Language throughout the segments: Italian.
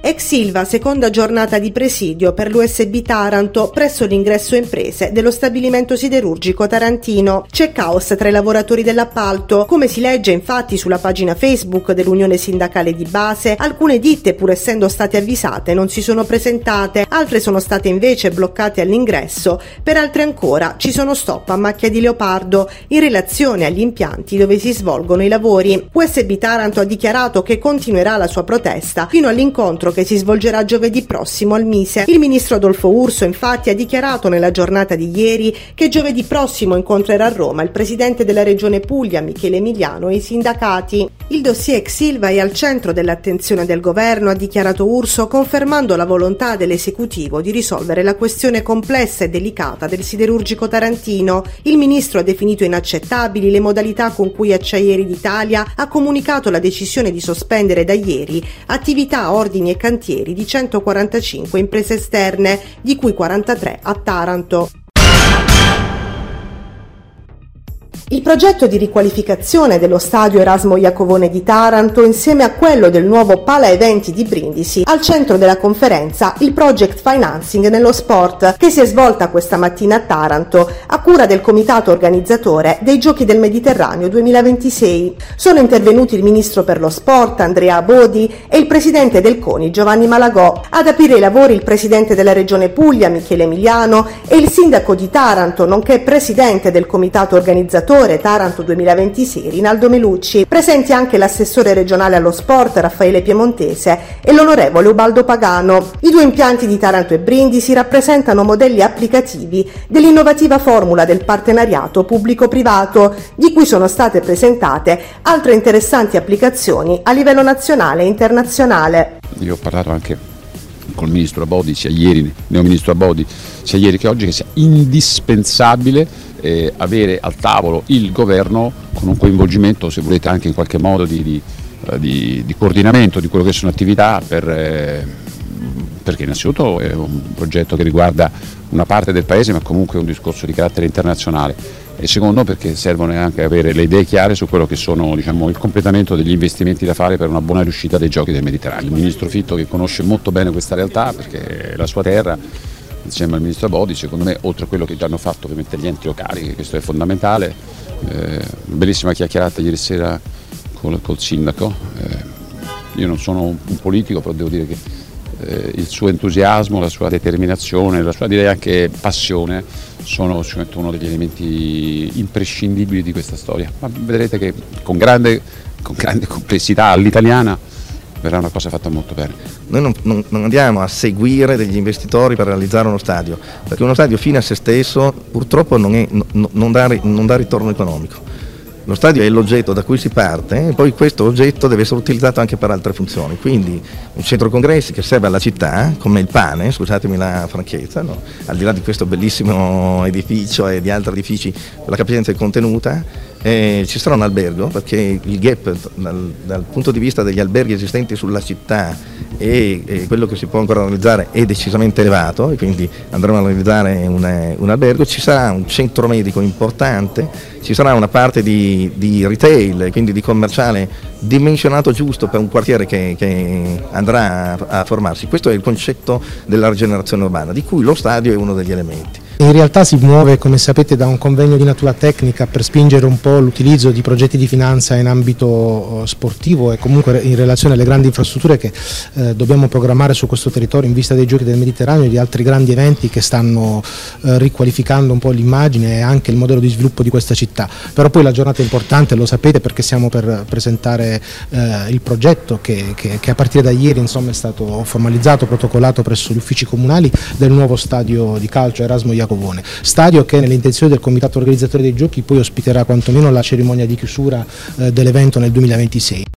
Ex Silva, seconda giornata di presidio per l'USB Taranto presso l'ingresso imprese dello stabilimento siderurgico tarantino. C'è caos tra i lavoratori dell'appalto. Come si legge infatti sulla pagina Facebook dell'Unione Sindacale di Base, alcune ditte pur essendo state avvisate non si sono presentate, altre sono state invece bloccate all'ingresso, per altre ancora ci sono stop a macchia di leopardo in relazione agli impianti dove si svolgono i lavori. USB Taranto ha dichiarato che continuerà la sua protesta fino all'incontro incontro che si svolgerà giovedì prossimo al Mise. Il ministro Adolfo Urso infatti ha dichiarato nella giornata di ieri che giovedì prossimo incontrerà a Roma il presidente della regione Puglia Michele Emiliano e i sindacati. Il dossier ex Silva è al centro dell'attenzione del governo, ha dichiarato Urso, confermando la volontà dell'esecutivo di risolvere la questione complessa e delicata del siderurgico tarantino. Il ministro ha definito inaccettabili le modalità con cui Acciaieri d'Italia ha comunicato la decisione di sospendere da ieri attività, ordini e cantieri di 145 imprese esterne, di cui 43 a Taranto. Il progetto di riqualificazione dello stadio Erasmo Iacovone di Taranto insieme a quello del nuovo Pala Eventi di Brindisi al centro della conferenza il Project Financing nello sport che si è svolta questa mattina a Taranto a cura del comitato organizzatore dei Giochi del Mediterraneo 2026. Sono intervenuti il ministro per lo sport Andrea Bodi e il presidente del CONI Giovanni Malagò. Ad aprire i lavori il presidente della regione Puglia Michele Emiliano e il sindaco di Taranto nonché presidente del comitato organizzatore direttore Taranto 2026 Rinaldo Melucci, presenti anche l'assessore regionale allo sport Raffaele Piemontese e l'onorevole Ubaldo Pagano. I due impianti di Taranto e Brindisi rappresentano modelli applicativi dell'innovativa formula del partenariato pubblico-privato, di cui sono state presentate altre interessanti applicazioni a livello nazionale e internazionale. Io ho parlato anche col ministro Abodi, sia ieri, neo ministro Abodi, sia ieri che oggi, che sia indispensabile eh, avere al tavolo il governo con un coinvolgimento, se volete, anche in qualche modo di, di, eh, di, di coordinamento di quello che sono attività per, eh, perché innanzitutto è un progetto che riguarda una parte del paese ma comunque è un discorso di carattere internazionale e secondo perché servono anche avere le idee chiare su quello che sono diciamo, il completamento degli investimenti da fare per una buona riuscita dei giochi del Mediterraneo. Il ministro Fitto che conosce molto bene questa realtà perché è la sua terra insieme al ministro Bodi, secondo me oltre a quello che già hanno fatto ovviamente gli enti locali, questo è fondamentale, eh, bellissima chiacchierata ieri sera col, col sindaco, eh, io non sono un politico però devo dire che eh, il suo entusiasmo, la sua determinazione, la sua direi anche passione sono uno degli elementi imprescindibili di questa storia, ma vedrete che con grande, con grande complessità all'italiana verrà una cosa fatta molto bene. Noi non, non, non, andiamo a seguire degli investitori per realizzare uno stadio, perché uno stadio fine a se stesso purtroppo non, è, non dà, dà ritorno economico. Lo stadio è l'oggetto da cui si parte e poi questo oggetto deve essere utilizzato anche per altre funzioni, quindi un centro congressi che serve alla città, come il pane, scusatemi la franchezza, no? al di là di questo bellissimo edificio e di altri edifici, la capienza è contenuta, eh, ci sarà un albergo perché il gap dal, dal, punto di vista degli alberghi esistenti sulla città e, e, quello che si può ancora realizzare è decisamente elevato e quindi andremo a realizzare un, un albergo, ci sarà un centro medico importante, ci sarà una parte di, di retail, quindi di commerciale dimensionato giusto per un quartiere che, che andrà a, a formarsi. Questo è il concetto della rigenerazione urbana, di cui lo stadio è uno degli elementi. In realtà si muove, come sapete, da un convegno di natura tecnica per spingere un po' l'utilizzo di progetti di finanza in ambito eh, sportivo e comunque in relazione alle grandi infrastrutture che eh, dobbiamo programmare su questo territorio in vista dei giochi del Mediterraneo e di altri grandi eventi che stanno eh, riqualificando un po' l'immagine e anche il modello di sviluppo di questa città. Però poi la giornata è importante, lo sapete, perché stiamo per presentare eh, il progetto che, che, che, a partire da ieri insomma, è stato formalizzato, protocolato presso gli uffici comunali del nuovo stadio di calcio Erasmo Iacopo Iacovone, stadio che nelle intenzioni del comitato organizzatore dei giochi poi ospiterà quantomeno la cerimonia di chiusura eh, dell'evento nel 2026.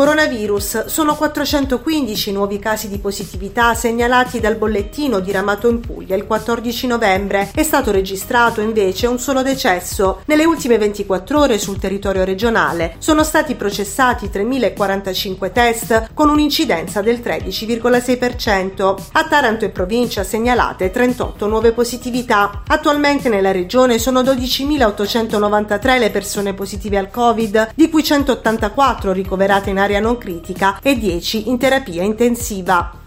Coronavirus. Sono 415 nuovi casi di positività segnalati dal bollettino diramato in Puglia il 14 novembre. È stato registrato invece un solo decesso. Nelle ultime 24 ore sul territorio regionale sono stati processati 3.045 test con un'incidenza del 13,6%. A Taranto e provincia segnalate 38 nuove positività. Attualmente nella regione sono 12.893 le persone positive al Covid, di cui 184 ricoverate in area area non critica e 10 in terapia intensiva.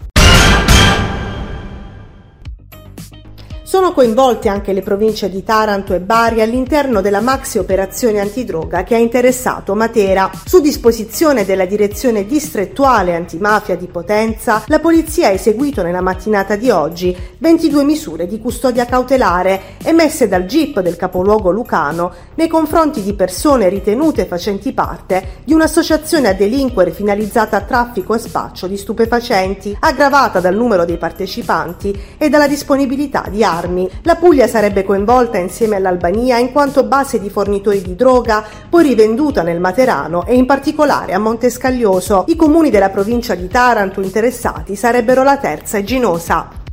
Sono coinvolte anche le province di Taranto e Bari all'interno della maxi operazione antidroga che ha interessato Matera. Su disposizione della direzione distrettuale antimafia di Potenza, la polizia ha eseguito nella mattinata di oggi 22 misure di custodia cautelare emesse dal GIP del capoluogo lucano nei confronti di persone ritenute facenti parte di un'associazione a delinquere finalizzata a traffico e spaccio di stupefacenti, aggravata dal numero dei partecipanti e dalla disponibilità di armi armi. La Puglia sarebbe coinvolta insieme all'Albania in quanto base di fornitori di droga, poi rivenduta nel Materano e in particolare a Montescaglioso. I comuni della provincia di Taranto interessati sarebbero la Terza e Ginosa.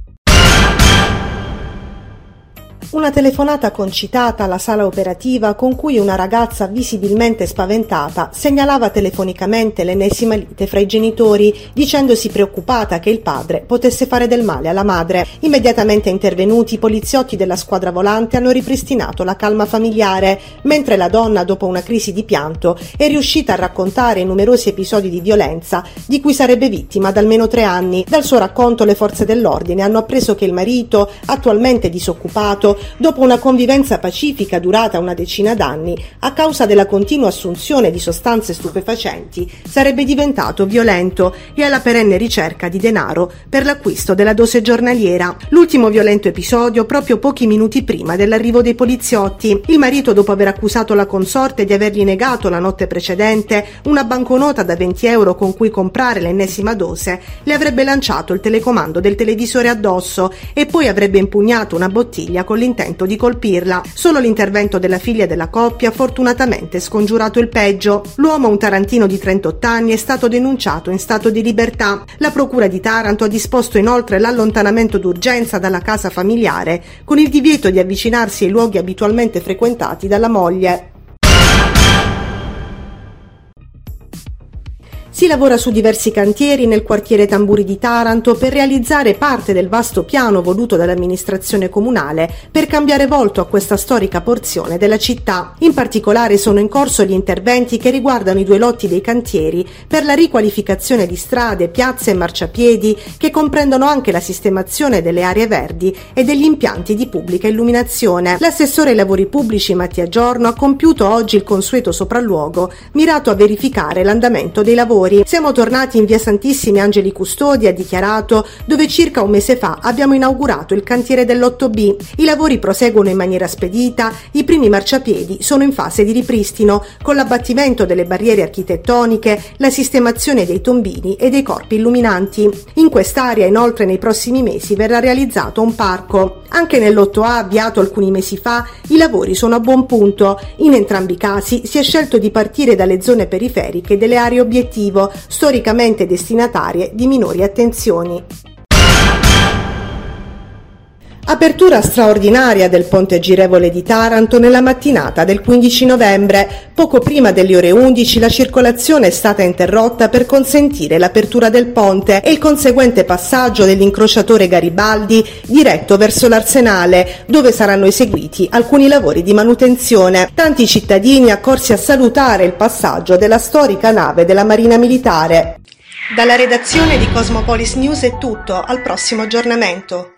Una telefonata concitata alla sala operativa con cui una ragazza visibilmente spaventata segnalava telefonicamente l'ennesima lite fra i genitori, dicendosi preoccupata che il padre potesse fare del male alla madre. Immediatamente intervenuti, i poliziotti della squadra volante hanno ripristinato la calma familiare, mentre la donna, dopo una crisi di pianto, è riuscita a raccontare i numerosi episodi di violenza di cui sarebbe vittima da almeno tre anni. Dal suo racconto le forze dell'ordine hanno appreso che il marito, attualmente disoccupato, dopo una convivenza pacifica durata una decina d'anni, a causa della continua assunzione di sostanze stupefacenti, sarebbe diventato violento e alla perenne ricerca di denaro per l'acquisto della dose giornaliera. L'ultimo violento episodio proprio pochi minuti prima dell'arrivo dei poliziotti. Il marito, dopo aver accusato la consorte di avergli negato la notte precedente una banconota da 20 euro con cui comprare l'ennesima dose, le avrebbe lanciato il telecomando del televisore addosso e poi avrebbe impugnato una bottiglia con l'interno intento di colpirla. Solo l'intervento della figlia della coppia ha fortunatamente scongiurato il peggio. L'uomo, un tarantino di 38 anni, è stato denunciato in stato di libertà. La procura di Taranto ha disposto inoltre l'allontanamento d'urgenza dalla casa familiare con il divieto di avvicinarsi ai luoghi abitualmente frequentati dalla moglie. Si lavora su diversi cantieri nel quartiere Tamburi di Taranto per realizzare parte del vasto piano voluto dall'amministrazione comunale per cambiare volto a questa storica porzione della città. In particolare sono in corso gli interventi che riguardano i due lotti dei cantieri per la riqualificazione di strade, piazze e marciapiedi che comprendono anche la sistemazione delle aree verdi e degli impianti di pubblica illuminazione. L'assessore ai lavori pubblici Mattia Giorno ha compiuto oggi il consueto sopralluogo mirato a verificare l'andamento dei lavori lavori. Siamo tornati in via Santissimi Angeli Custodi, ha dichiarato, dove circa un mese fa abbiamo inaugurato il cantiere dell'8B. I lavori proseguono in maniera spedita, i primi marciapiedi sono in fase di ripristino, con l'abbattimento delle barriere architettoniche, la sistemazione dei tombini e dei corpi illuminanti. In quest'area inoltre nei prossimi mesi verrà realizzato un parco. Anche nell'8A avviato alcuni mesi fa i lavori sono a buon punto. In entrambi i casi si è scelto di partire dalle zone periferiche delle aree obiettivo storicamente destinatarie di minori attenzioni. Apertura straordinaria del ponte girevole di Taranto nella mattinata del 15 novembre. Poco prima delle ore 11 la circolazione è stata interrotta per consentire l'apertura del ponte e il conseguente passaggio dell'incrociatore Garibaldi diretto verso l'Arsenale, dove saranno eseguiti alcuni lavori di manutenzione. Tanti cittadini accorsi a salutare il passaggio della storica nave della Marina Militare. Dalla redazione di Cosmopolis News è tutto, al prossimo aggiornamento.